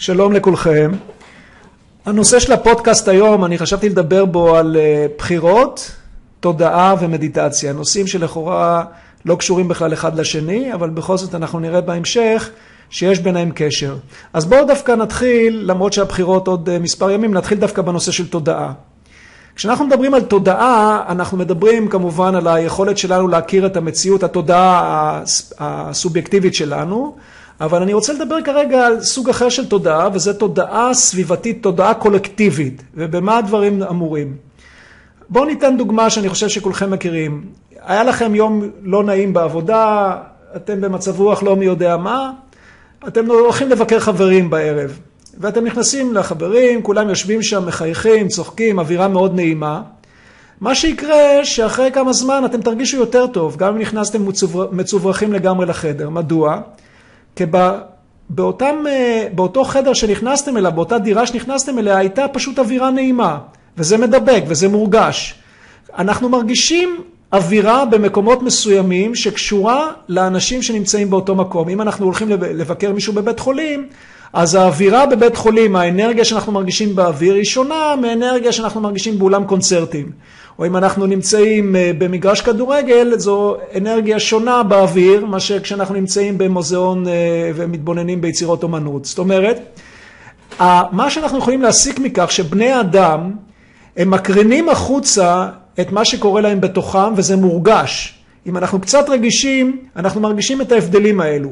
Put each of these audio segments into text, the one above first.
שלום לכולכם. הנושא של הפודקאסט היום, אני חשבתי לדבר בו על אה, בחירות, תודעה ומדיטציה. נושאים שלכאורה לא קשורים בכלל אחד לשני, אבל בכל זאת אנחנו נראה בהמשך שיש ביניהם קשר. אז בואו דווקא נתחיל, למרות שהבחירות עוד אה, מספר ימים, נתחיל דווקא בנושא של תודעה. כשאנחנו מדברים על תודעה, אנחנו מדברים כמובן על היכולת שלנו להכיר את המציאות, התודעה הסובייקטיבית שלנו, אבל אני רוצה לדבר כרגע על סוג אחר של תודעה, וזה תודעה סביבתית, תודעה קולקטיבית, ובמה הדברים אמורים. בואו ניתן דוגמה שאני חושב שכולכם מכירים. היה לכם יום לא נעים בעבודה, אתם במצב רוח לא מי יודע מה, אתם הולכים לבקר חברים בערב. ואתם נכנסים לחברים, כולם יושבים שם, מחייכים, צוחקים, אווירה מאוד נעימה. מה שיקרה, שאחרי כמה זמן אתם תרגישו יותר טוב, גם אם נכנסתם מצוברחים לגמרי לחדר. מדוע? אה, באותו חדר שנכנסתם אליו, באותה דירה שנכנסתם אליה, הייתה פשוט אווירה נעימה, וזה מדבק וזה מורגש. אנחנו מרגישים אווירה במקומות מסוימים שקשורה לאנשים שנמצאים באותו מקום. אם אנחנו הולכים לבקר מישהו בבית חולים, אז האווירה בבית חולים, האנרגיה שאנחנו מרגישים באוויר היא שונה מאנרגיה שאנחנו מרגישים באולם קונצרטים. או אם אנחנו נמצאים אה, במגרש כדורגל, זו אנרגיה שונה באוויר מאשר כשאנחנו נמצאים במוזיאון אה, ומתבוננים ביצירות אומנות. זאת אומרת, מה שאנחנו יכולים להסיק מכך שבני אדם הם מקרינים החוצה את מה שקורה להם בתוכם וזה מורגש. אם אנחנו קצת רגישים, אנחנו מרגישים את ההבדלים האלו.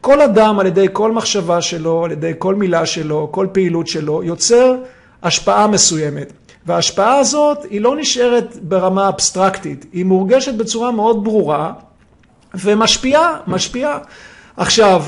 כל אדם על ידי כל מחשבה שלו, על ידי כל מילה שלו, כל פעילות שלו, יוצר השפעה מסוימת. וההשפעה הזאת היא לא נשארת ברמה אבסטרקטית, היא מורגשת בצורה מאוד ברורה ומשפיעה, משפיעה. עכשיו,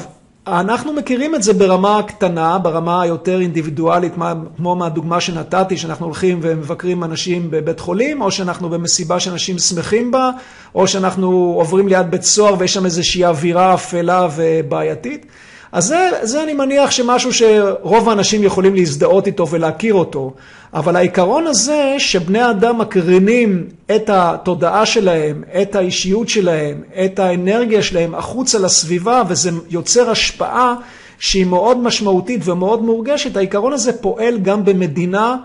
אנחנו מכירים את זה ברמה קטנה, ברמה היותר אינדיבידואלית, כמו מהדוגמה שנתתי, שאנחנו הולכים ומבקרים אנשים בבית חולים, או שאנחנו במסיבה שאנשים שמחים בה, או שאנחנו עוברים ליד בית סוהר ויש שם איזושהי אווירה אפלה ובעייתית. אז זה, זה אני מניח שמשהו שרוב האנשים יכולים להזדהות איתו ולהכיר אותו. אבל העיקרון הזה שבני אדם מקרינים את התודעה שלהם, את האישיות שלהם, את האנרגיה שלהם החוצה לסביבה וזה יוצר השפעה שהיא מאוד משמעותית ומאוד מורגשת, העיקרון הזה פועל גם במדינה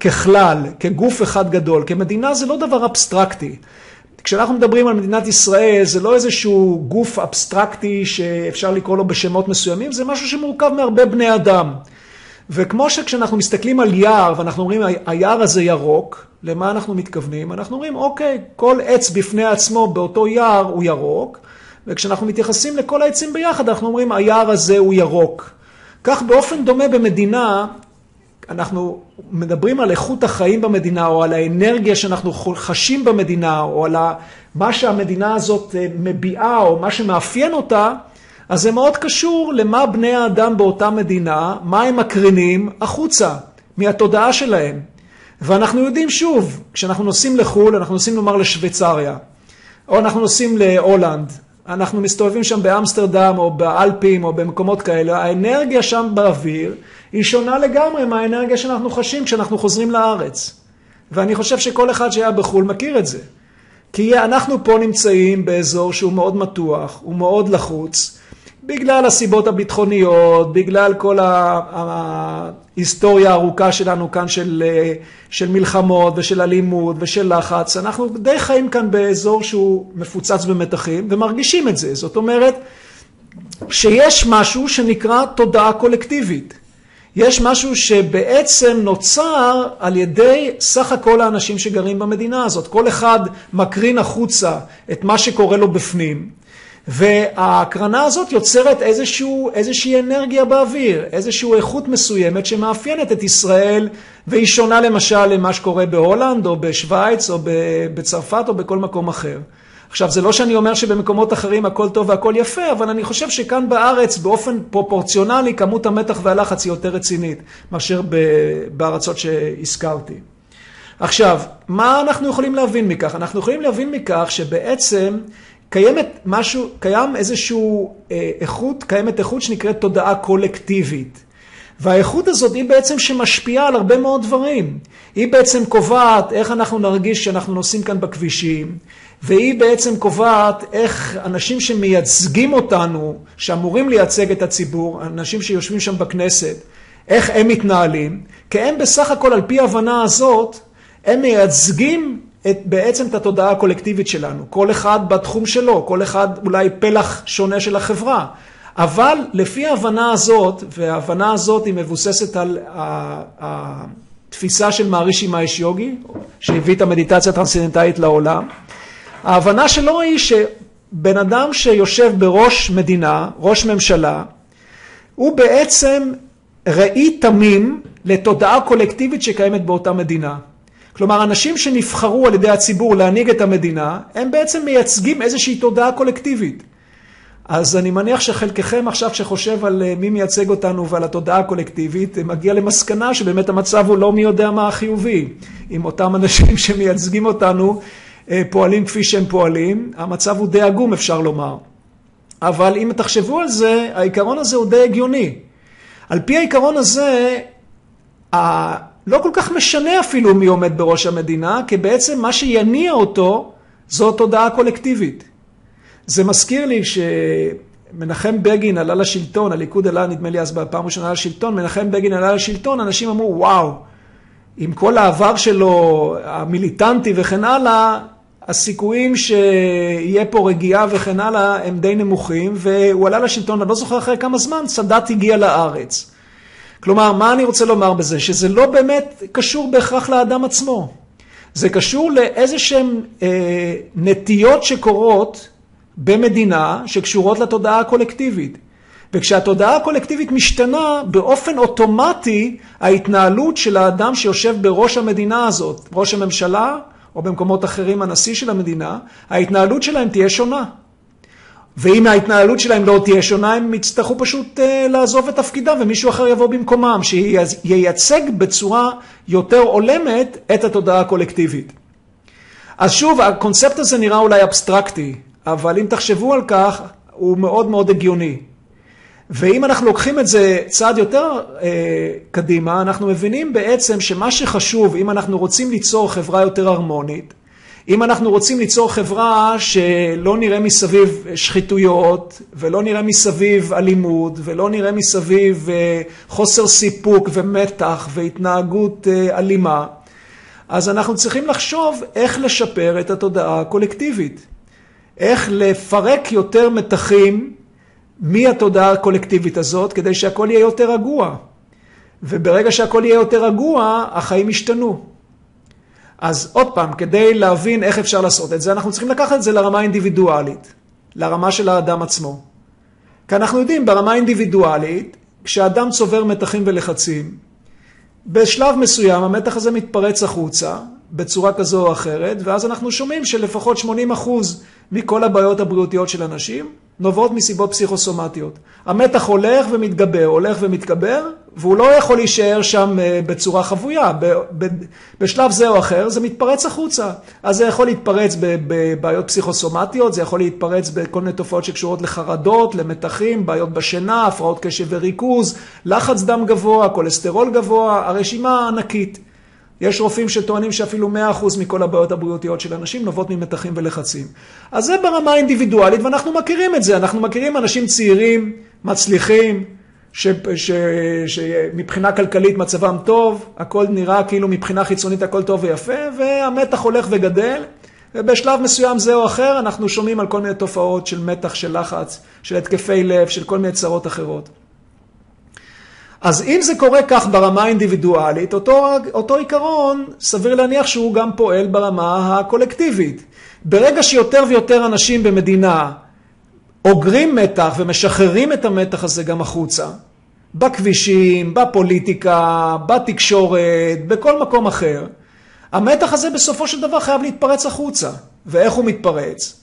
ככלל, כגוף אחד גדול. כמדינה זה לא דבר אבסטרקטי. כשאנחנו מדברים על מדינת ישראל, זה לא איזשהו גוף אבסטרקטי שאפשר לקרוא לו בשמות מסוימים, זה משהו שמורכב מהרבה בני אדם. וכמו שכשאנחנו מסתכלים על יער ואנחנו אומרים היער הזה ירוק, למה אנחנו מתכוונים? אנחנו אומרים אוקיי, כל עץ בפני עצמו באותו יער הוא ירוק, וכשאנחנו מתייחסים לכל העצים ביחד אנחנו אומרים היער הזה הוא ירוק. כך באופן דומה במדינה, אנחנו מדברים על איכות החיים במדינה, או על האנרגיה שאנחנו חשים במדינה, או על מה שהמדינה הזאת אה, מביעה, או מה שמאפיין אותה, אז זה מאוד קשור למה בני האדם באותה מדינה, מה הם מקרינים החוצה, מהתודעה שלהם. ואנחנו יודעים שוב, כשאנחנו נוסעים לחו"ל, אנחנו נוסעים נאמר לשוויצריה, או אנחנו נוסעים להולנד, אנחנו מסתובבים שם באמסטרדם או באלפים או במקומות כאלה, האנרגיה שם באוויר היא שונה לגמרי מהאנרגיה שאנחנו חשים כשאנחנו חוזרים לארץ. ואני חושב שכל אחד שהיה בחו"ל מכיר את זה. כי אנחנו פה נמצאים באזור שהוא מאוד מתוח, הוא מאוד לחוץ, בגלל הסיבות הביטחוניות, בגלל כל ההיסטוריה הארוכה שלנו כאן של, של מלחמות ושל אלימות ושל לחץ, אנחנו די חיים כאן באזור שהוא מפוצץ במתחים ומרגישים את זה. זאת אומרת שיש משהו שנקרא תודעה קולקטיבית. יש משהו שבעצם נוצר על ידי סך הכל האנשים שגרים במדינה הזאת. כל אחד מקרין החוצה את מה שקורה לו בפנים. וההקרנה הזאת יוצרת איזשהו, איזושהי אנרגיה באוויר, איזושהי איכות מסוימת שמאפיינת את ישראל, והיא שונה למשל למה שקורה בהולנד, או בשוויץ, או בצרפת, או בכל מקום אחר. עכשיו, זה לא שאני אומר שבמקומות אחרים הכל טוב והכל יפה, אבל אני חושב שכאן בארץ, באופן פרופורציונלי, כמות המתח והלחץ היא יותר רצינית מאשר בארצות שהזכרתי. עכשיו, מה אנחנו יכולים להבין מכך? אנחנו יכולים להבין מכך שבעצם קיימת משהו, קיים איזשהו אה, איכות, קיימת איכות שנקראת תודעה קולקטיבית. והאיכות הזאת היא בעצם שמשפיעה על הרבה מאוד דברים. היא בעצם קובעת איך אנחנו נרגיש כשאנחנו נוסעים כאן בכבישים, והיא בעצם קובעת איך אנשים שמייצגים אותנו, שאמורים לייצג את הציבור, אנשים שיושבים שם בכנסת, איך הם מתנהלים, כי הם בסך הכל על פי ההבנה הזאת, הם מייצגים את, בעצם את התודעה הקולקטיבית שלנו, כל אחד בתחום שלו, כל אחד אולי פלח שונה של החברה. אבל לפי ההבנה הזאת, וההבנה הזאת היא מבוססת על התפיסה של מערישי מאיש יוגי, שהביא את המדיטציה הטרנסצנדנטלית לעולם, ההבנה שלו היא שבן אדם שיושב בראש מדינה, ראש ממשלה, הוא בעצם ראי תמים לתודעה קולקטיבית שקיימת באותה מדינה. כלומר, אנשים שנבחרו על ידי הציבור להנהיג את המדינה, הם בעצם מייצגים איזושהי תודעה קולקטיבית. אז אני מניח שחלקכם עכשיו שחושב על אה, מי מייצג אותנו ועל התודעה הקולקטיבית, מגיע למסקנה שבאמת המצב הוא לא מי יודע מה החיובי. אם אותם אנשים שמייצגים אותנו אה, פועלים כפי שהם פועלים, המצב הוא די עגום אפשר לומר. אבל אם תחשבו על זה, העיקרון הזה הוא די הגיוני. על פי העיקרון הזה, לא כל כך משנה אפילו מי עומד בראש המדינה, כי בעצם מה שיניע אותו זו תודעה קולקטיבית. זה מזכיר לי שמנחם בגין עלה לשלטון, הליכוד עלה נדמה לי אז בפעם ראשונה לשלטון, מנחם בגין עלה לשלטון, אנשים אמרו וואו, עם כל העבר שלו, המיליטנטי וכן הלאה, הסיכויים שיהיה פה רגיעה וכן הלאה הם די נמוכים, והוא עלה לשלטון, אני לא זוכר אחרי כמה זמן, סאדאת הגיע לארץ. כלומר, מה אני רוצה לומר בזה? שזה לא באמת קשור בהכרח לאדם עצמו. זה קשור לאיזה שהן אה, נטיות שקורות במדינה שקשורות לתודעה הקולקטיבית. וכשהתודעה הקולקטיבית משתנה, באופן אוטומטי ההתנהלות של האדם שיושב בראש המדינה הזאת, ראש הממשלה, או במקומות אחרים הנשיא של המדינה, ההתנהלות שלהם תהיה שונה. ואם ההתנהלות שלהם לא תהיה שונה, הם יצטרכו פשוט uh, לעזוב את תפקידם ומישהו אחר יבוא במקומם, שייצג בצורה יותר הולמת את התודעה הקולקטיבית. אז שוב, הקונספט הזה נראה אולי אבסטרקטי, אבל אם תחשבו על כך, הוא מאוד מאוד הגיוני. ואם אנחנו לוקחים את זה צעד יותר אה, קדימה, אנחנו מבינים בעצם שמה שחשוב, אם אנחנו רוצים ליצור חברה יותר הרמונית, אם אנחנו רוצים ליצור חברה שלא נראה מסביב שחיתויות, ולא נראה מסביב אלימות, ולא נראה מסביב אה, חוסר סיפוק ומתח והתנהגות אה, אלימה, אז אנחנו צריכים לחשוב איך לשפר את התודעה הקולקטיבית. איך לפרק יותר מתחים מהתודעה הקולקטיבית הזאת, כדי שהכל יהיה יותר רגוע. וברגע שהכל יהיה יותר רגוע, החיים ישתנו. אז עוד פעם, כדי להבין איך אפשר לעשות את זה, אנחנו צריכים לקחת את זה לרמה האינדיבידואלית, לרמה של האדם עצמו. כי אנחנו יודעים, ברמה האינדיבידואלית, כשאדם צובר מתחים ולחצים, בשלב מסוים המתח הזה מתפרץ החוצה, בצורה כזו או אחרת, ואז אנחנו שומעים שלפחות 80 אחוז מכל הבעיות הבריאותיות של אנשים נובעות מסיבות פסיכוסומטיות. המתח הולך ומתגבר, הולך ומתגבר, והוא לא יכול להישאר שם אה, בצורה חבויה. בשלב זה או אחר זה מתפרץ החוצה. אז זה יכול להתפרץ בבעיות פסיכוסומטיות, זה יכול להתפרץ בכל מיני תופעות שקשורות לחרדות, למתחים, בעיות בשינה, הפרעות קשב וריכוז, לחץ דם גבוה, כולסטרול גבוה, הרשימה ענקית. יש רופאים שטוענים שאפילו 100% מכל הבעיות הבריאותיות של אנשים נובעות ממתחים ולחצים. אז זה ברמה האינדיבידואלית, ואנחנו מכירים את זה. אנחנו מכירים אנשים צעירים, מצליחים, שמבחינה כלכלית מצבם טוב, הכל נראה כאילו מבחינה חיצונית הכל טוב ויפה, והמתח הולך וגדל, ובשלב מסוים זה או אחר אנחנו שומעים על כל מיני תופעות של מתח, של לחץ, של התקפי לב, של כל מיני צרות אחרות. אז אם זה קורה כך ברמה האינדיבידואלית, אותו, אותו עיקרון, סביר להניח שהוא גם פועל ברמה הקולקטיבית. ברגע שיותר ויותר אנשים במדינה אוגרים מתח ומשחררים את המתח הזה גם החוצה, בכבישים, בפוליטיקה, בתקשורת, בכל מקום אחר, המתח הזה בסופו של דבר חייב להתפרץ החוצה. ואיך הוא מתפרץ?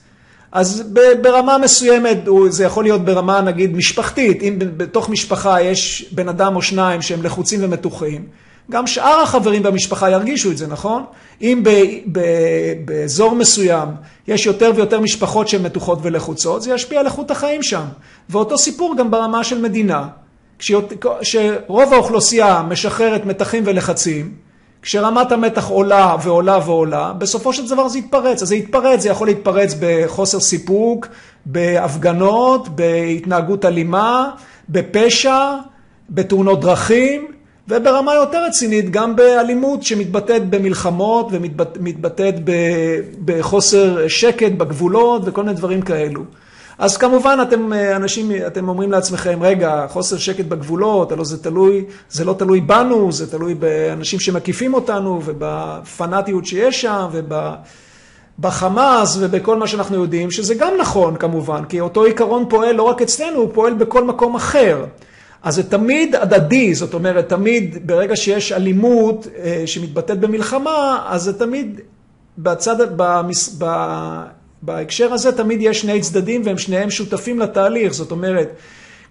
אז ברמה מסוימת, זה יכול להיות ברמה נגיד משפחתית, אם בתוך משפחה יש בן אדם או שניים שהם לחוצים ומתוחים, גם שאר החברים במשפחה ירגישו את זה, נכון? אם באזור מסוים יש יותר ויותר משפחות שהן מתוחות ולחוצות, זה ישפיע על איכות החיים שם. ואותו סיפור גם ברמה של מדינה. כשרוב האוכלוסייה משחררת מתחים ולחצים, כשרמת המתח עולה ועולה ועולה, בסופו של דבר זה יתפרץ. אז זה יתפרץ, זה יכול להתפרץ בחוסר סיפוק, בהפגנות, בהתנהגות אלימה, בפשע, בתאונות דרכים, וברמה יותר רצינית גם באלימות שמתבטאת במלחמות ומתבטאת בחוסר שקט בגבולות וכל מיני דברים כאלו. אז כמובן אתם אנשים, אתם אומרים לעצמכם, רגע, חוסר שקט בגבולות, הלוא זה תלוי, זה לא תלוי בנו, זה תלוי באנשים שמקיפים אותנו ובפנאטיות שיש שם ובחמאס ובכל מה שאנחנו יודעים, שזה גם נכון כמובן, כי אותו עיקרון פועל לא רק אצלנו, הוא פועל בכל מקום אחר. אז זה תמיד הדדי, זאת אומרת, תמיד ברגע שיש אלימות אה, שמתבטאת במלחמה, אז זה תמיד בצד, במס, ב, בהקשר הזה תמיד יש שני צדדים והם שניהם שותפים לתהליך, זאת אומרת,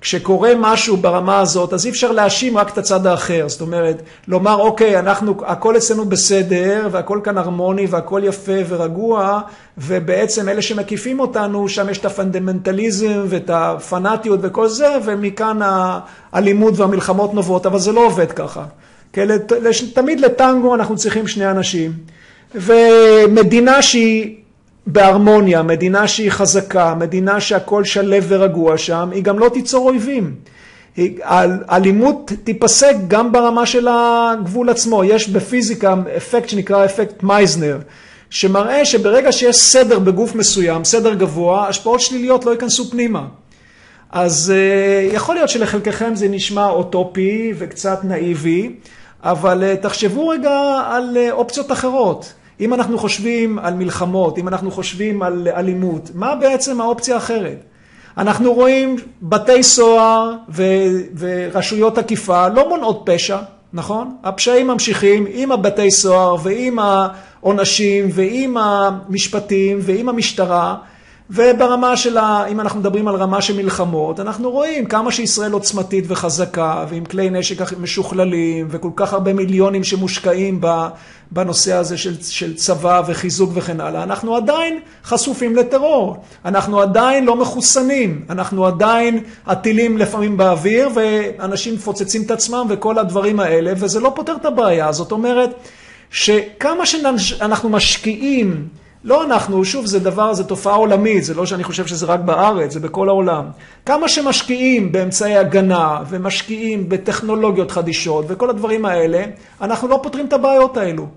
כשקורה משהו ברמה הזאת, אז אי אפשר להאשים רק את הצד האחר. זאת אומרת, לומר, אוקיי, אנחנו, הכל אצלנו בסדר, והכל כאן הרמוני, והכל יפה ורגוע, ובעצם אלה שמקיפים אותנו, שם יש את הפונדמנטליזם ואת הפנאטיות וכל זה, ומכאן האלימות והמלחמות נובעות, אבל זה לא עובד ככה. כי תמיד לטנגו אנחנו צריכים שני אנשים. ומדינה שהיא בהרמוניה, מדינה שהיא חזקה, מדינה שהכל שלו ורגוע שם, היא גם לא תיצור אויבים. אלימות תיפסק גם ברמה של הגבול עצמו. יש בפיזיקה אפקט שנקרא אפקט מייזנר, שמראה שברגע שיש סדר בגוף מסוים, סדר גבוה, השפעות שליליות לא ייכנסו פנימה. אז uh, יכול להיות שלחלקכם זה נשמע אוטופי וקצת נאיבי, אבל uh, תחשבו רגע על uh, אופציות אחרות. אם אנחנו חושבים על מלחמות, אם אנחנו חושבים על אלימות, מה בעצם האופציה האחרת? אנחנו רואים בתי סוהר ו- ורשויות אכיפה לא מונעות פשע, נכון? הפשעים ממשיכים עם הבתי סוהר ועם העונשים ועם המשפטים ועם המשטרה. וברמה של ה... אם אנחנו מדברים על רמה של מלחמות, אנחנו רואים כמה שישראל עוצמתית וחזקה, ועם כלי נשק משוכללים, וכל כך הרבה מיליונים שמושקעים בנושא הזה של, של צבא וחיזוק וכן הלאה, אנחנו עדיין חשופים לטרור. אנחנו עדיין לא מחוסנים. אנחנו עדיין הטילים לפעמים באוויר, ואנשים מפוצצים את עצמם וכל הדברים האלה, וזה לא פותר את הבעיה. זאת אומרת, שכמה שאנחנו משקיעים לא אנחנו, שוב, זה דבר, זו תופעה עולמית, זה לא שאני חושב שזה רק בארץ, זה בכל העולם. כמה שמשקיעים באמצעי הגנה ומשקיעים בטכנולוגיות חדישות וכל הדברים האלה, אנחנו לא פותרים את הבעיות האלו.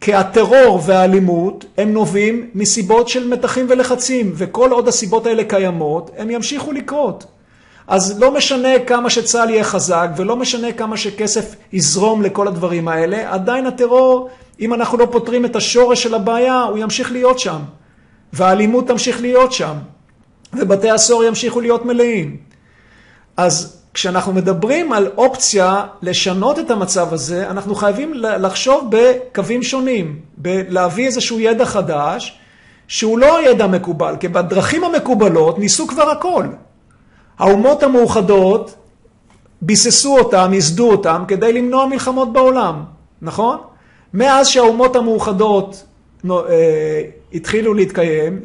כי הטרור והאלימות הם נובעים מסיבות של מתחים ולחצים, וכל עוד הסיבות האלה קיימות, הם ימשיכו לקרות. אז לא משנה כמה שצה"ל יהיה חזק, ולא משנה כמה שכסף יזרום לכל הדברים האלה, עדיין הטרור אם אנחנו לא פותרים את השורש של הבעיה, הוא ימשיך להיות שם. והאלימות תמשיך להיות שם. ובתי הסוהר ימשיכו להיות מלאים. אז כשאנחנו מדברים על אופציה לשנות את המצב הזה, אנחנו חייבים לחשוב בקווים שונים, להביא איזשהו ידע חדש, שהוא לא ידע מקובל, כי בדרכים המקובלות ניסו כבר הכל. האומות המאוחדות ביססו אותם, ייסדו אותם, כדי למנוע מלחמות בעולם, נכון? מאז שהאומות המאוחדות אה, התחילו להתקיים,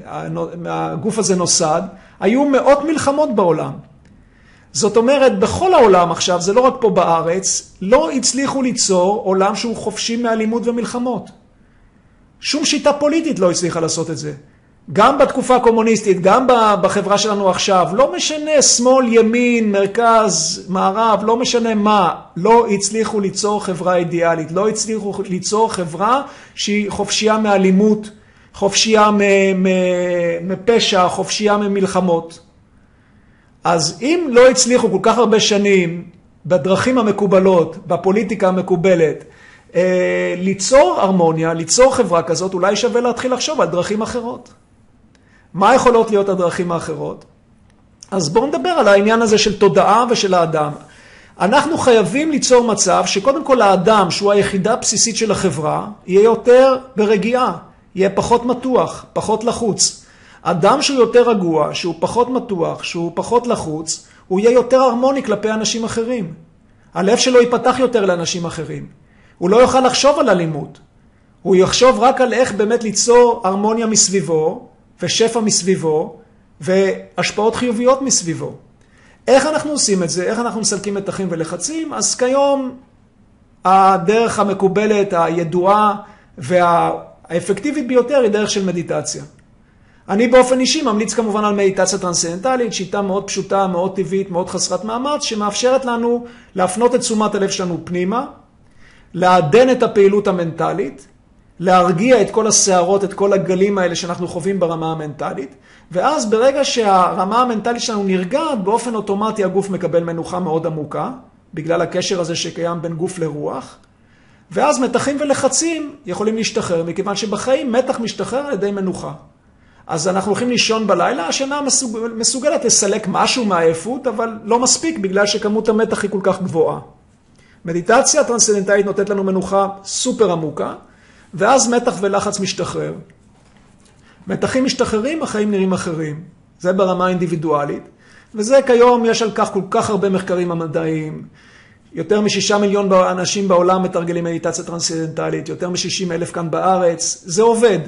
הגוף הזה נוסד, היו מאות מלחמות בעולם. זאת אומרת, בכל העולם עכשיו, זה לא רק פה בארץ, לא הצליחו ליצור עולם שהוא חופשי מאלימות ומלחמות. שום שיטה פוליטית לא הצליחה לעשות את זה. גם בתקופה הקומוניסטית, גם בחברה שלנו עכשיו, לא משנה שמאל, ימין, מרכז, מערב, לא משנה מה, לא הצליחו ליצור חברה אידיאלית, לא הצליחו ליצור חברה שהיא חופשייה מאלימות, חופשייה מפשע, חופשייה ממלחמות. אז אם לא הצליחו כל כך הרבה שנים בדרכים המקובלות, בפוליטיקה המקובלת, אה, ליצור הרמוניה, ליצור חברה כזאת, אולי שווה להתחיל לחשוב על דרכים אחרות. מה יכולות להיות הדרכים האחרות? אז בואו נדבר על העניין הזה של תודעה ושל האדם. אנחנו חייבים ליצור מצב שקודם כל האדם, שהוא היחידה הבסיסית של החברה, יהיה יותר ברגיעה, יהיה פחות מתוח, פחות לחוץ. אדם שהוא יותר רגוע, שהוא פחות מתוח, שהוא פחות לחוץ, הוא יהיה יותר הרמוני כלפי אנשים אחרים. הלב שלו ייפתח יותר לאנשים אחרים. הוא לא יוכל לחשוב על אלימות. הוא יחשוב רק על איך באמת ליצור הרמוניה מסביבו, ושפע מסביבו, והשפעות חיוביות מסביבו. איך אנחנו עושים את זה? איך אנחנו מסלקים מתחים ולחצים? אז כיום הדרך המקובלת, הידועה והאפקטיבית ביותר היא דרך של מדיטציה. אני באופן אישי ממליץ כמובן על מדיטציה טרנסצנדנטלית, שיטה מאוד פשוטה, מאוד טבעית, מאוד חסרת מאמץ, שמאפשרת לנו להפנות את תשומת הלב שלנו פנימה, לעדן את הפעילות המנטלית, להרגיע את כל הסערות, את כל הגלים האלה שאנחנו חווים ברמה המנטלית, ואז ברגע שהרמה המנטלית שלנו נרגעת, באופן אוטומטי הגוף מקבל מנוחה מאוד עמוקה, בגלל הקשר הזה שקיים בין גוף לרוח, ואז מתחים ולחצים יכולים להשתחרר, מכיוון שבחיים מתח משתחרר על ידי מנוחה. אז אנחנו הולכים לישון בלילה, השינה מסוג... מסוגלת לסלק משהו מהעייפות, אבל לא מספיק בגלל שכמות המתח היא כל כך גבוהה. מדיטציה טרנסצנדנטלית נותנת לנו מנוחה סופר עמוקה, ואז מתח ולחץ משתחרר. מתחים משתחררים, החיים נראים אחרים. זה ברמה האינדיבידואלית, וזה כיום, יש על כך כל כך הרבה מחקרים המדעיים. יותר משישה מיליון אנשים בעולם מתרגלים מדיטציה טרנסצנדנטלית, יותר משישים אלף כאן בארץ, זה עובד.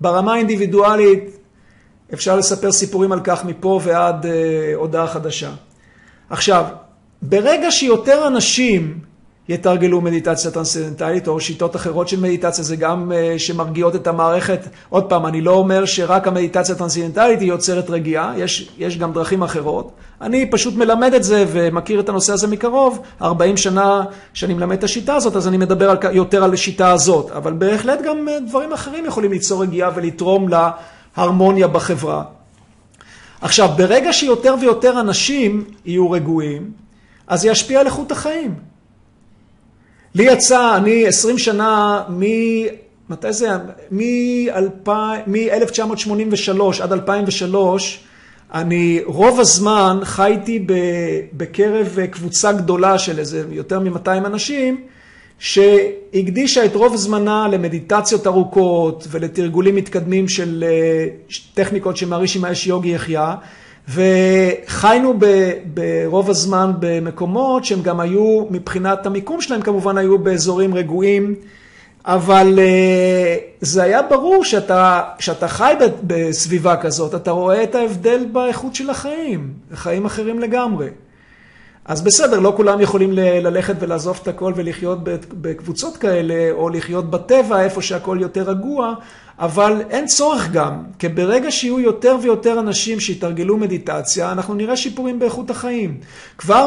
ברמה האינדיבידואלית אפשר לספר סיפורים על כך מפה ועד אה, הודעה חדשה. עכשיו, ברגע שיותר אנשים יתרגלו מדיטציה טרנסצנדנטלית או שיטות אחרות של מדיטציה, זה גם uh, שמרגיעות את המערכת. עוד פעם, אני לא אומר שרק המדיטציה הטרנסצנדנטלית היא יוצרת רגיעה, יש, יש גם דרכים אחרות. אני פשוט מלמד את זה ומכיר את הנושא הזה מקרוב. 40 שנה שאני מלמד את השיטה הזאת, אז אני מדבר על, יותר על השיטה הזאת. אבל בהחלט גם uh, דברים אחרים יכולים ליצור רגיעה ולתרום להרמוניה בחברה. עכשיו, ברגע שיותר ויותר אנשים יהיו רגועים, אז זה ישפיע על איכות החיים. לי יצא, אני 20 שנה, מ... מתי זה היה? מ-1983 עד 2003, אני רוב הזמן חייתי בקרב קבוצה גדולה של איזה יותר מ-200 אנשים, שהקדישה את רוב זמנה למדיטציות ארוכות ולתרגולים מתקדמים של אה, טכניקות שמעריש עם האש יוגי יחיה. וחיינו ברוב הזמן במקומות שהם גם היו, מבחינת המיקום שלהם כמובן, היו באזורים רגועים, אבל אה, זה היה ברור שאתה, שאתה חי בסביבה כזאת, אתה רואה את ההבדל באיכות של החיים, חיים אחרים לגמרי. אז בסדר, לא כולם יכולים ללכת ולעזוב את הכל ולחיות בקבוצות כאלה, או לחיות בטבע, איפה שהכל יותר רגוע, אבל אין צורך גם, כי ברגע שיהיו יותר ויותר אנשים שיתרגלו מדיטציה, אנחנו נראה שיפורים באיכות החיים. כבר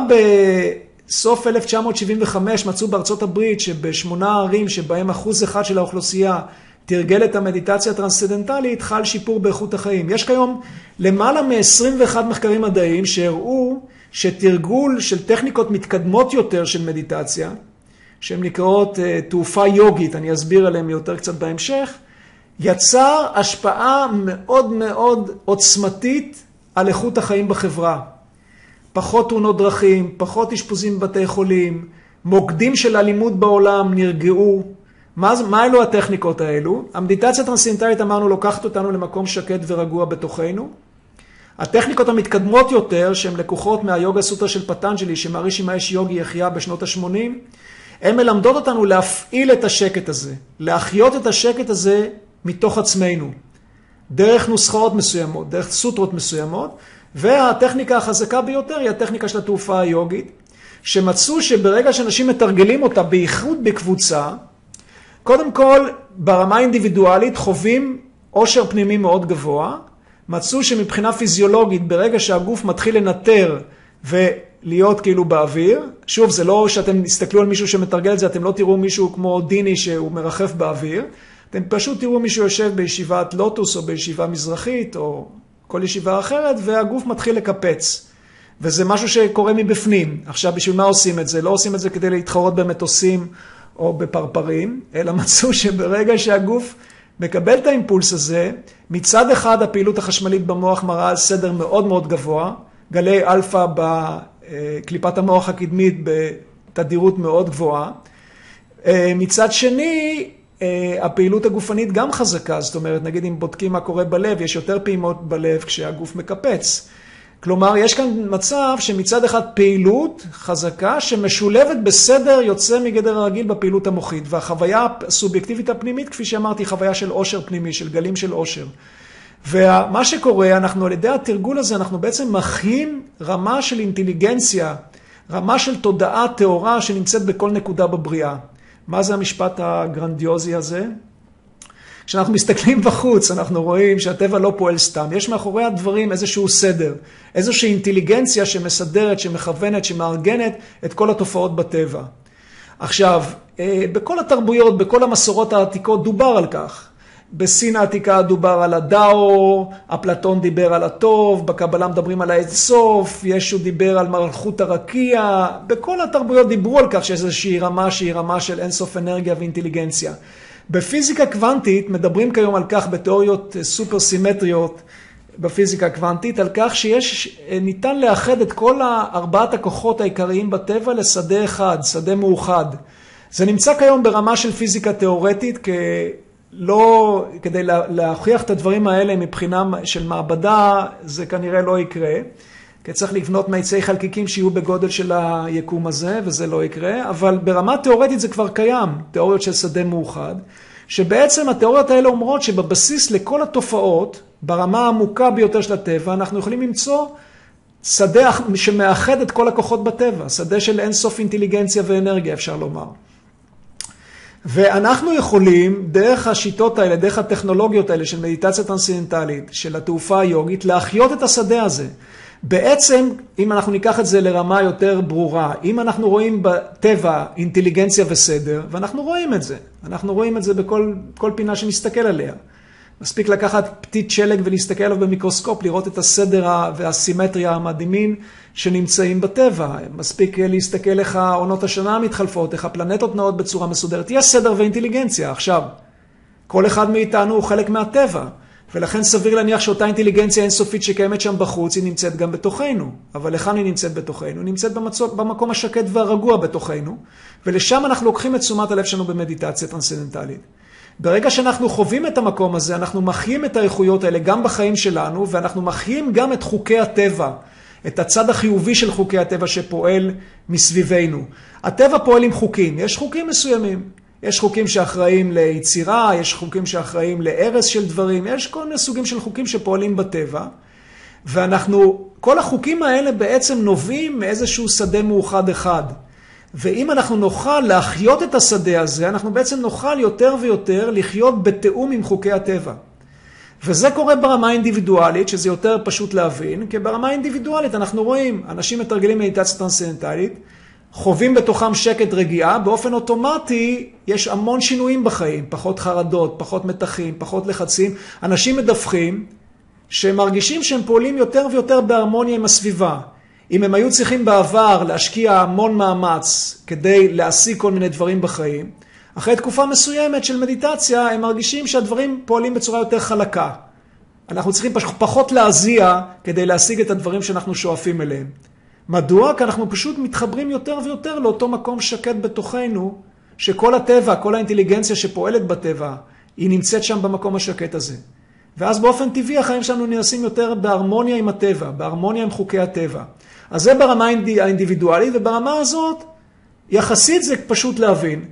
בסוף 1975 מצאו בארצות הברית שבשמונה ערים שבהם אחוז אחד של האוכלוסייה תרגל את המדיטציה הטרנסצדנטלית, חל שיפור באיכות החיים. יש כיום למעלה מ-21 מחקרים מדעיים שהראו שתרגול של טכניקות מתקדמות יותר של מדיטציה, שהן נקראות אה, תעופה יוגית, אני אסביר עליהן יותר קצת בהמשך, יצר השפעה מאוד מאוד עוצמתית על איכות החיים בחברה. פחות תאונות דרכים, פחות אשפוזים בבתי חולים, מוקדים של אלימות בעולם נרגעו. מה, מה אלו הטכניקות האלו? המדיטציה הטרנסצנדנטלית אמרנו לוקחת אותנו למקום שקט ורגוע בתוכנו. הטכניקות המתקדמות יותר, שהן לקוחות מהיוגה סוטרה של פטנג'לי, שמעריש עם האש יוגי יחיה בשנות ה-80, הן מלמדות אותנו להפעיל את השקט הזה, להחיות את השקט הזה מתוך עצמנו, דרך נוסחאות מסוימות, דרך סוטרות מסוימות, והטכניקה החזקה ביותר היא הטכניקה של התעופה היוגית, שמצאו שברגע שאנשים מתרגלים אותה, בייחוד בקבוצה, קודם כל, ברמה האינדיבידואלית חווים עושר פנימי מאוד גבוה, מצאו שמבחינה פיזיולוגית, ברגע שהגוף מתחיל לנטר ולהיות כאילו באוויר, שוב, זה לא שאתם תסתכלו על מישהו שמתרגל את זה, אתם לא תראו מישהו כמו דיני שהוא מרחף באוויר, אתם פשוט תראו מישהו יושב בישיבת לוטוס או בישיבה מזרחית או כל ישיבה אחרת, והגוף מתחיל לקפץ. וזה משהו שקורה מבפנים. עכשיו, בשביל מה עושים את זה? לא עושים את זה כדי להתחרות במטוסים או בפרפרים, אלא מצאו שברגע שהגוף מקבל את האימפולס הזה, מצד אחד הפעילות החשמלית במוח מראה על סדר מאוד מאוד גבוה, גלי אלפא בקליפת המוח הקדמית בתדירות מאוד גבוהה. אה, מצד שני, הפעילות הגופנית גם חזקה, זאת אומרת, נגיד אם בודקים מה קורה בלב, יש יותר פעימות בלב כשהגוף מקפץ. כלומר, יש כאן מצב שמצד אחד פעילות חזקה שמשולבת בסדר יוצא מגדר הרגיל בפעילות המוחית, והחוויה הסובייקטיבית הפנימית, כפי שאמרתי, חוויה של עושר פנימי, של גלים של עושר. ומה שקורה, אנחנו על ידי התרגול הזה, אנחנו בעצם מחיים רמה של אינטליגנציה רמה של תודעה טהורה שנמצאת בכל נקודה בבריאה. מה זה המשפט הגרנדיוזי הזה? כשאנחנו מסתכלים בחוץ, אנחנו רואים שהטבע לא פועל סתם. יש מאחורי הדברים איזשהו סדר, איזושהי אינטליגנציה שמסדרת, שמכוונת, שמארגנת את כל התופעות בטבע. עכשיו, אה, בכל התרבויות, בכל המסורות העתיקות דובר על כך. בסין העתיקה דובר על הדאו, אפלטון דיבר על הטוב, בקבלה מדברים על האינסוף, ישו דיבר על מלכות הרקיע, בכל התרבויות דיברו על כך שיש איזושהי רמה שהיא רמה של אינסוף אנרגיה ואינטליגנציה. בפיזיקה קוונטית מדברים כיום על כך בתיאוריות סופר סימטריות בפיזיקה קוונטית, על כך שיש, ניתן לאחד את כל ארבעת הכוחות העיקריים בטבע לשדה אחד, שדה מאוחד. זה נמצא כיום ברמה של פיזיקה תיאורטית, לא, כדי להוכיח את הדברים האלה מבחינה של מעבדה, זה כנראה לא יקרה. כי צריך לבנות מאיצי חלקיקים שיהיו בגודל של היקום הזה, וזה לא יקרה, אבל ברמה תיאורטית זה כבר קיים, תיאוריות של שדה מאוחד, שבעצם התיאוריות האלה אומרות שבבסיס לכל התופעות, ברמה העמוקה ביותר של הטבע, אנחנו יכולים למצוא שדה שמאחד את כל הכוחות בטבע, שדה של אינסוף אינטליגנציה ואנרגיה, אפשר לומר. ואנחנו יכולים, דרך השיטות האלה, דרך הטכנולוגיות האלה של מדיטציה טרנסצנדנטלית, של התעופה היוגית, להחיות את השדה הזה. בעצם, אם אנחנו ניקח את זה לרמה יותר ברורה, אם אנחנו רואים בטבע אינטליגנציה וסדר, ואנחנו רואים את זה, אנחנו רואים את זה בכל פינה שנסתכל עליה. מספיק לקחת פתית שלג ולהסתכל עליו במיקרוסקופ, לראות את הסדר והסימטריה המדהימים שנמצאים בטבע. מספיק להסתכל איך עונות השנה מתחלפות, איך הפלנטות נעות בצורה מסודרת. יש סדר ואינטליגנציה. עכשיו, כל אחד מאיתנו הוא חלק מהטבע. ולכן סביר להניח שאותה אינטליגנציה אינסופית שקיימת שם בחוץ, היא נמצאת גם בתוכנו. אבל היכן היא נמצאת בתוכנו? היא נמצאת במצוא, במקום השקט והרגוע בתוכנו, ולשם אנחנו לוקחים את תשומת הלב שלנו במדיטציה טרנסצנדנטלית. ברגע שאנחנו חווים את המקום הזה, אנחנו מחיים את האיכויות האלה גם בחיים שלנו, ואנחנו מחיים גם את חוקי הטבע, את הצד החיובי של חוקי הטבע שפועל מסביבנו. הטבע פועל עם חוקים, יש חוקים מסוימים. יש חוקים שאחראים ליצירה, יש חוקים שאחראים להרס של דברים, יש כל מיני סוגים של חוקים שפועלים בטבע. ואנחנו, כל החוקים האלה בעצם נובעים מאיזשהו שדה מאוחד אחד. ואם אנחנו נוכל להחיות את השדה הזה, אנחנו בעצם נוכל יותר ויותר לחיות בתיאום עם חוקי הטבע. וזה קורה ברמה האינדיבידואלית, שזה יותר פשוט להבין, כי ברמה האינדיבידואלית אנחנו רואים, אנשים מתרגלים מדיטציה טרנסצנדנטלית, חווים בתוכם שקט רגיעה, באופן אוטומטי יש המון שינויים בחיים, פחות חרדות, פחות מתחים, פחות לחצים. אנשים מדווחים שהם מרגישים שהם פועלים יותר ויותר בהרמוניה עם הסביבה. אם הם היו צריכים בעבר להשקיע המון מאמץ כדי להשיג כל מיני דברים בחיים, אחרי תקופה מסוימת של מדיטציה הם מרגישים שהדברים פועלים בצורה יותר חלקה. אנחנו צריכים פחות להזיע כדי להשיג את הדברים שאנחנו שואפים אליהם. מדוע? כי אנחנו פשוט מתחברים יותר ויותר לאותו מקום שקט בתוכנו, שכל הטבע, כל האינטליגנציה שפועלת בטבע, היא נמצאת שם במקום השקט הזה. ואז באופן טבעי החיים שלנו נעשים יותר בהרמוניה עם הטבע, בהרמוניה עם חוקי הטבע. אז זה ברמה האינדיבידואלית, וברמה הזאת, יחסית זה פשוט להבין.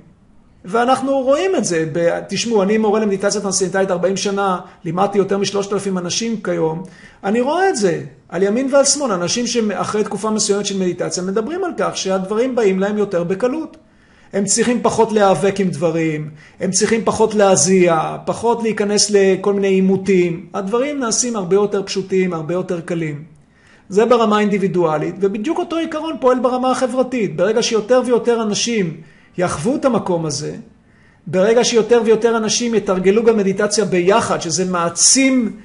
ואנחנו רואים את זה, ב... תשמעו, אני מורה למדיטציה טרנסצנדנטלית 40 שנה, לימדתי יותר משלושת אלפים אנשים כיום, אני רואה את זה, על ימין ועל שמאל, אנשים שאחרי תקופה מסוימת של מדיטציה מדברים על כך שהדברים באים להם יותר בקלות. הם צריכים פחות להיאבק עם דברים, הם צריכים פחות להזיע, פחות להיכנס לכל מיני עימותים. הדברים נעשים הרבה יותר פשוטים, הרבה יותר קלים. זה ברמה האינדיבידואלית, ובדיוק אותו עיקרון פועל ברמה החברתית. ברגע שיותר ויותר אנשים יחוו את המקום הזה, ברגע שיותר ויותר אנשים יתרגלו גם מדיטציה ביחד, שזה מעצים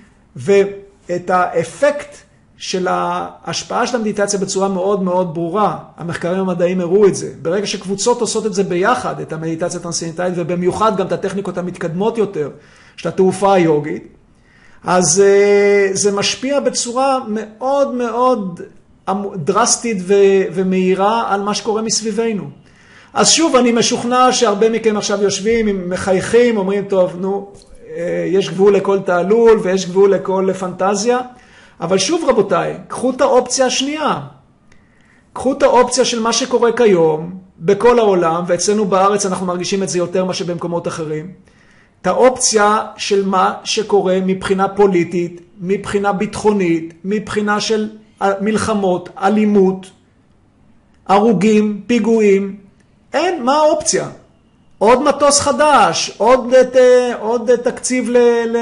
את האפקט של ההשפעה של המדיטציה בצורה מאוד מאוד ברורה. המחקרים המדעיים הראו את זה. ברגע שקבוצות עושות את זה ביחד, את המדיטציה הטרנסצנדנטלית, ובמיוחד גם את הטכניקות המתקדמות יותר של התעופה היוגית, אז uh, זה משפיע בצורה מאוד מאוד דרסטית ומהירה על מה שקורה מסביבנו. אז שוב, אני משוכנע שהרבה מכם עכשיו יושבים, מחייכים, אומרים, טוב, נו, אה, יש גבול לכל תעלול ויש גבול לכל פנטזיה. אבל שוב, רבותיי, קחו את האופציה השנייה. קחו את האופציה של מה שקורה כיום בכל העולם, ואצלנו בארץ אנחנו מרגישים את זה יותר מאשר במקומות אחרים. את האופציה של מה שקורה מבחינה פוליטית, מבחינה ביטחונית, מבחינה של מלחמות, אלימות, הרוגים, פיגועים, אין, מה האופציה? עוד מטוס חדש, עוד, עוד תקציב ל, ל,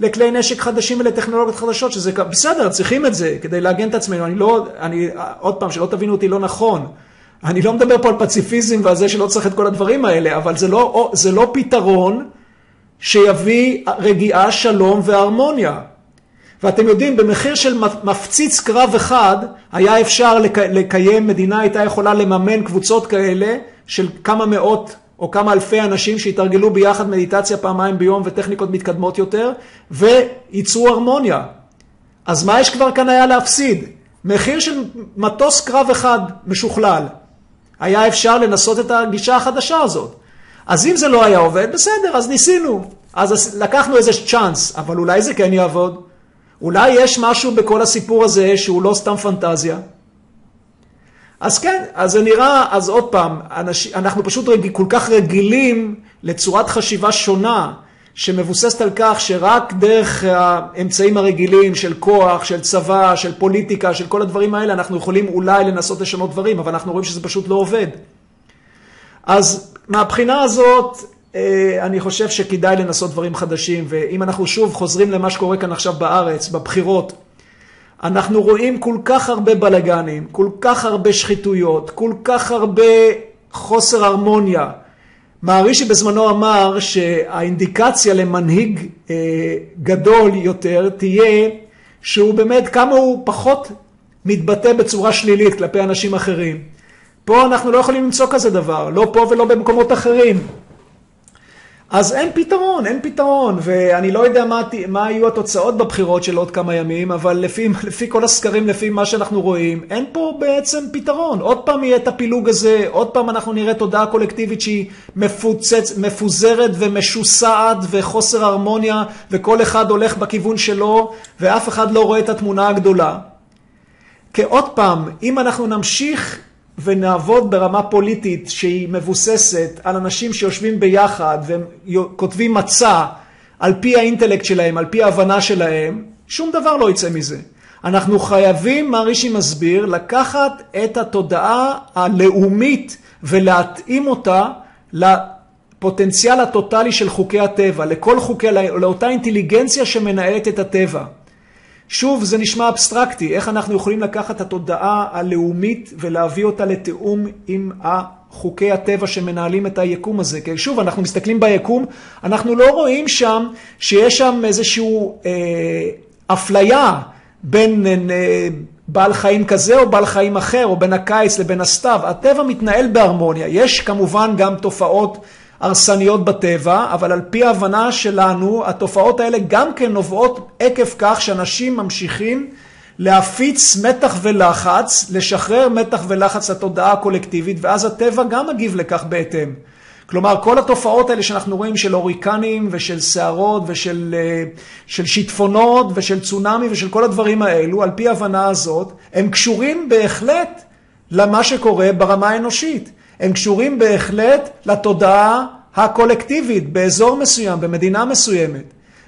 לכלי נשק חדשים ולטכנולוגיות חדשות, שזה בסדר, צריכים את זה כדי להגן את עצמנו. אני לא, אני, עוד פעם, שלא תבינו אותי לא נכון. אני לא מדבר פה על פציפיזם ועל זה שלא צריך את כל הדברים האלה, אבל זה לא, זה לא פתרון שיביא רגיעה, שלום והרמוניה. ואתם יודעים, במחיר של מפציץ קרב אחד, היה אפשר לק... לקיים, מדינה הייתה יכולה לממן קבוצות כאלה של כמה מאות או כמה אלפי אנשים שהתרגלו ביחד מדיטציה פעמיים ביום וטכניקות מתקדמות יותר, וייצרו הרמוניה. אז מה יש כבר כאן היה להפסיד? מחיר של מטוס קרב אחד משוכלל. היה אפשר לנסות את הגישה החדשה הזאת. אז אם זה לא היה עובד, בסדר, אז ניסינו. אז לקחנו איזה צ'אנס, אבל אולי זה כן יעבוד. אולי יש משהו בכל הסיפור הזה שהוא לא סתם פנטזיה. אז כן, אז זה נראה, אז עוד פעם, אנש, אנחנו פשוט רג, כל כך רגילים לצורת חשיבה שונה, שמבוססת על כך שרק דרך האמצעים הרגילים של כוח, של צבא, של פוליטיקה, של כל הדברים האלה, אנחנו יכולים אולי לנסות לשנות דברים, אבל אנחנו רואים שזה פשוט לא עובד. אז מהבחינה הזאת, אה, אני חושב שכדאי לנסות דברים חדשים, ואם אנחנו שוב חוזרים למה שקורה כאן עכשיו בארץ, בבחירות, אנחנו רואים כל כך הרבה בלגנים, כל כך הרבה שחיתויות, כל כך הרבה חוסר הרמוניה. מערישי בזמנו אמר שהאינדיקציה למנהיג אה, גדול יותר תהיה שהוא באמת כמה הוא פחות מתבטא בצורה שלילית כלפי אנשים אחרים. פה אנחנו לא יכולים למצוא כזה דבר, לא פה ולא במקומות אחרים. אז אין פתרון, אין פתרון, ואני לא יודע מה, מה יהיו התוצאות בבחירות של עוד כמה ימים, אבל לפי, לפי כל הסקרים, לפי מה שאנחנו רואים, אין פה בעצם פתרון. עוד פעם יהיה את הפילוג הזה, עוד פעם אנחנו נראה תודעה קולקטיבית שהיא מפוצץ, מפוזרת ומשוסעת וחוסר הרמוניה, וכל אחד הולך בכיוון שלו, ואף אחד לא רואה את התמונה הגדולה. כי עוד פעם, אם אנחנו נמשיך ונעבוד ברמה פוליטית שהיא מבוססת על אנשים שיושבים ביחד וכותבים מצע על פי האינטלקט שלהם, על פי ההבנה שלהם, שום דבר לא יצא מזה. אנחנו חייבים, מה רישי מסביר, לקחת את התודעה הלאומית ולהתאים אותה לפוטנציאל הטוטלי של חוקי הטבע, לכל חוקי, לאותה אינטליגנציה שמנהלת את הטבע. שוב, זה נשמע אבסטרקטי, איך אנחנו יכולים לקחת את התודעה הלאומית ולהביא אותה לתיאום עם חוקי הטבע שמנהלים את היקום הזה. כי שוב, אנחנו מסתכלים ביקום, אנחנו לא רואים שם שיש שם איזושהי אה, אפליה בין אה, בעל חיים כזה או בעל חיים אחר, או בין הקיץ לבין הסתיו. הטבע מתנהל בהרמוניה. יש כמובן גם תופעות הרסניות בטבע, אבל על פי ההבנה שלנו, התופעות האלה גם כן נובעות עקב כך שאנשים ממשיכים להפיץ מתח ולחץ, לשחרר מתח ולחץ לתודעה הקולקטיבית, ואז הטבע גם מגיב לכך בהתאם. כלומר, כל התופעות האלה שאנחנו רואים של הוריקנים ושל סערות ושל אה, של שיטפונות ושל צונאמי ושל כל הדברים האלו, על פי ההבנה הזאת, הם קשורים בהחלט למה שקורה ברמה האנושית. הם קשורים בהחלט לתודעה הקולקטיבית באזור מסוים, במדינה מסוימת.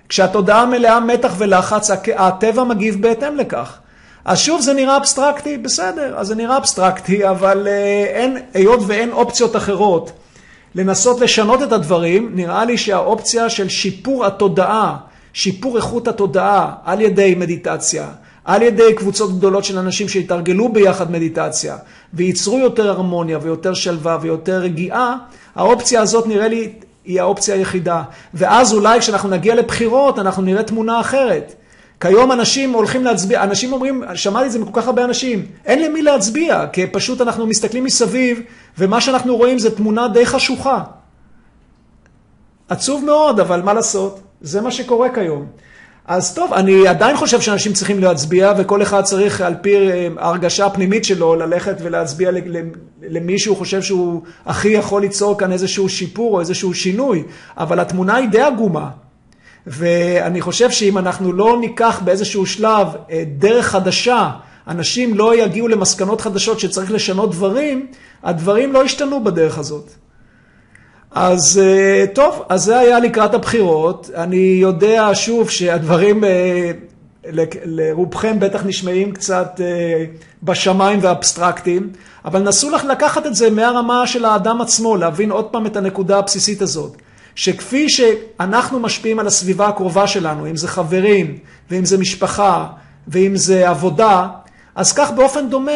כשהתודעה מלאה מתח ולחץ, הטבע מגיב בהתאם לכך. אז שוב זה נראה אבסטרקטי, בסדר, אז זה נראה אבסטרקטי, אבל אה, אין, היות ואין אופציות אחרות לנסות לשנות את הדברים, נראה לי שהאופציה של שיפור התודעה, שיפור איכות התודעה על ידי מדיטציה, על ידי קבוצות גדולות של אנשים שהתארגלו ביחד מדיטציה וייצרו יותר הרמוניה ויותר שלווה ויותר רגיעה, האופציה הזאת נראה לי היא האופציה היחידה. ואז אולי כשאנחנו נגיע לבחירות אנחנו נראה תמונה אחרת. כיום אנשים הולכים להצביע, אנשים אומרים, שמעתי את זה מכל כך הרבה אנשים, אין למי להצביע, כי פשוט אנחנו מסתכלים מסביב ומה שאנחנו רואים זה תמונה די חשוכה. עצוב מאוד, אבל מה לעשות? זה מה שקורה כיום. אז טוב, אני עדיין חושב שאנשים צריכים להצביע, וכל אחד צריך על פי אה, ההרגשה הפנימית שלו ללכת ולהצביע למי שהוא חושב שהוא הכי יכול ליצור כאן איזשהו שיפור או איזשהו שינוי, אבל התמונה היא די עגומה. ואני חושב שאם אנחנו לא ניקח באיזשהו שלב אה, דרך חדשה, אנשים לא יגיעו למסקנות חדשות שצריך לשנות דברים, הדברים לא ישתנו בדרך הזאת. אז טוב, אז זה היה לקראת הבחירות. אני יודע שוב שהדברים לרובכם בטח נשמעים קצת בשמיים ואבסטרקטיים, אבל נסו לך לקחת את זה מהרמה של האדם עצמו, להבין עוד פעם את הנקודה הבסיסית הזאת. שכפי שאנחנו משפיעים על הסביבה הקרובה שלנו, אם זה חברים, ואם זה משפחה, ואם זה עבודה, אז כך באופן דומה,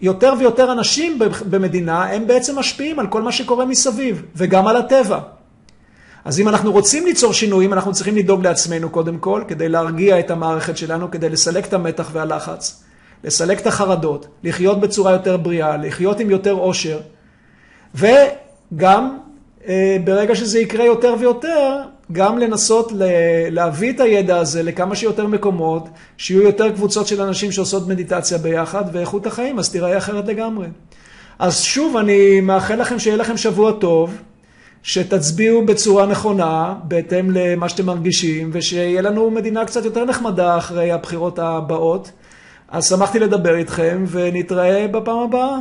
יותר ויותר אנשים במדינה, הם בעצם משפיעים על כל מה שקורה מסביב, וגם על הטבע. אז אם אנחנו רוצים ליצור שינויים, אנחנו צריכים לדאוג לעצמנו קודם כל, כדי להרגיע את המערכת שלנו, כדי לסלק את המתח והלחץ, לסלק את החרדות, לחיות בצורה יותר בריאה, לחיות עם יותר עושר, וגם ברגע שזה יקרה יותר ויותר, גם לנסות להביא את הידע הזה לכמה שיותר מקומות, שיהיו יותר קבוצות של אנשים שעושות מדיטציה ביחד, ואיכות החיים אז תיראה אחרת לגמרי. אז שוב, אני מאחל לכם שיהיה לכם שבוע טוב, שתצביעו בצורה נכונה, בהתאם למה שאתם מרגישים, ושיהיה לנו מדינה קצת יותר נחמדה אחרי הבחירות הבאות. אז שמחתי לדבר איתכם, ונתראה בפעם הבאה.